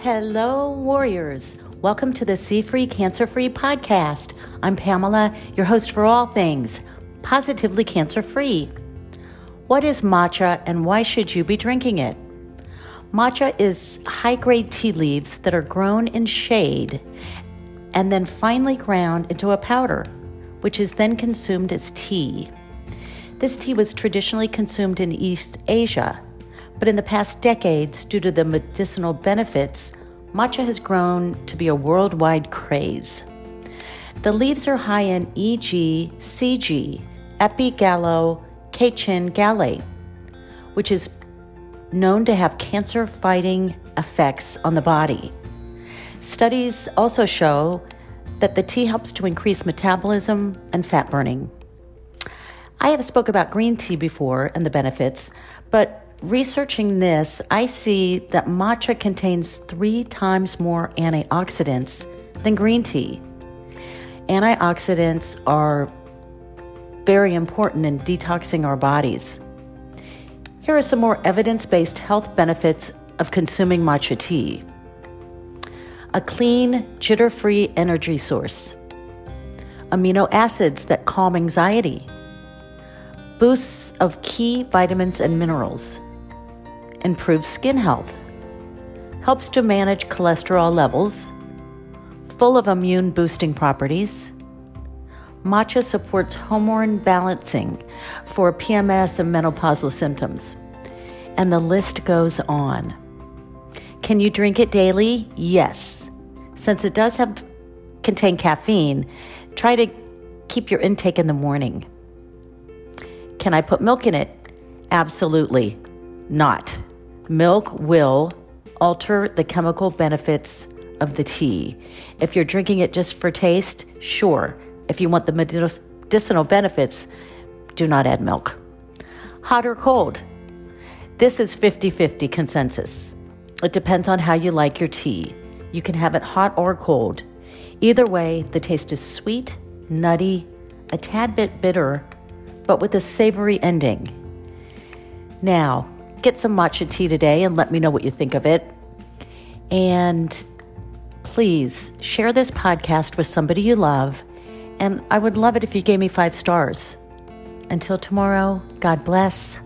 Hello, warriors. Welcome to the C Free Cancer Free podcast. I'm Pamela, your host for all things positively cancer free. What is matcha and why should you be drinking it? Matcha is high grade tea leaves that are grown in shade and then finely ground into a powder, which is then consumed as tea. This tea was traditionally consumed in East Asia, but in the past decades, due to the medicinal benefits, matcha has grown to be a worldwide craze. The leaves are high in EG, CG, epigallo, epigallocatechin gallate, which is known to have cancer fighting effects on the body. Studies also show that the tea helps to increase metabolism and fat burning. I have spoke about green tea before and the benefits, but researching this, I see that matcha contains 3 times more antioxidants than green tea. Antioxidants are very important in detoxing our bodies. Here are some more evidence based health benefits of consuming matcha tea a clean, jitter free energy source, amino acids that calm anxiety, boosts of key vitamins and minerals, improves skin health, helps to manage cholesterol levels, full of immune boosting properties Matcha supports hormone balancing for PMS and menopausal symptoms. And the list goes on. Can you drink it daily? Yes. Since it does have contain caffeine, try to keep your intake in the morning. Can I put milk in it? Absolutely not. Milk will alter the chemical benefits of the tea. If you're drinking it just for taste, sure. If you want the medicinal benefits, do not add milk. Hot or cold? This is 50 50 consensus. It depends on how you like your tea. You can have it hot or cold. Either way, the taste is sweet, nutty, a tad bit bitter, but with a savory ending. Now, get some matcha tea today and let me know what you think of it. And please share this podcast with somebody you love and I would love it if you gave me five stars. Until tomorrow, God bless.